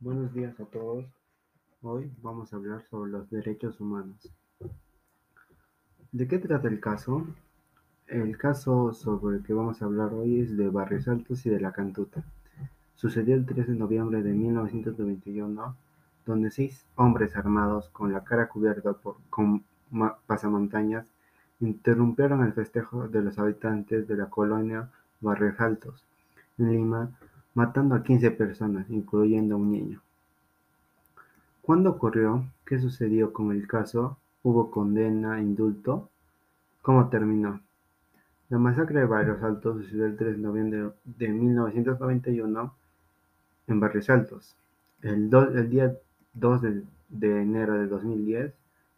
Buenos días a todos. Hoy vamos a hablar sobre los derechos humanos. ¿De qué trata el caso? El caso sobre el que vamos a hablar hoy es de Barrios Altos y de la Cantuta. Sucedió el 3 de noviembre de 1991, donde seis hombres armados con la cara cubierta por, con pasamontañas interrumpieron el festejo de los habitantes de la colonia Barrios Altos, en Lima, matando a 15 personas, incluyendo a un niño. ¿Cuándo ocurrió? ¿Qué sucedió con el caso? ¿Hubo condena, indulto? ¿Cómo terminó? La masacre de Barrios Altos sucedió el 3 de noviembre de 1991 en Barrios Altos. El, día 2 de, de, enero de 2010,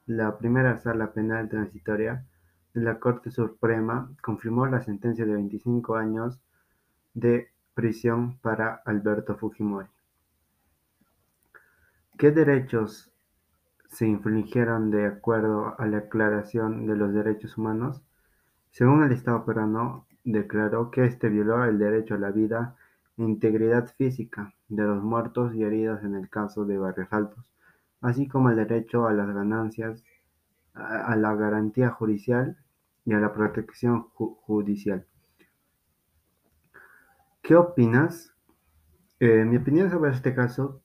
la primera sala penal transitoria de la Corte Suprema confirmó la sentencia de 25 años de prisión para Alberto Fujimori. ¿Qué derechos se infringieron de acuerdo a la Declaración de los Derechos Humanos? Según el Estado peruano, declaró que este violó el derecho a la vida e integridad física de los muertos y heridos en el caso de Barrios Altos, así como el derecho a las ganancias, a la garantía judicial y a la protección judicial. ¿Qué opinas? Eh, mi opinión sobre este caso,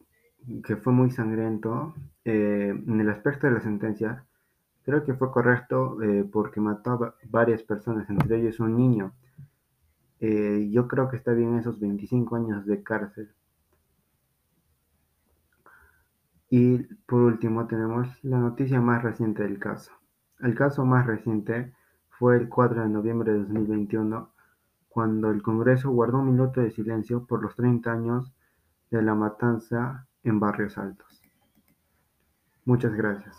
que fue muy sangriento, eh, en el aspecto de la sentencia, creo que fue correcto eh, porque mató a varias personas, entre ellos un niño. yo creo que está bien esos 25 años de cárcel. Y por último tenemos la noticia más reciente del caso. El caso más reciente fue el 4 de noviembre de 2021 cuando el Congreso guardó un minuto de silencio por los 30 años de la matanza en Barrios Altos. Muchas gracias.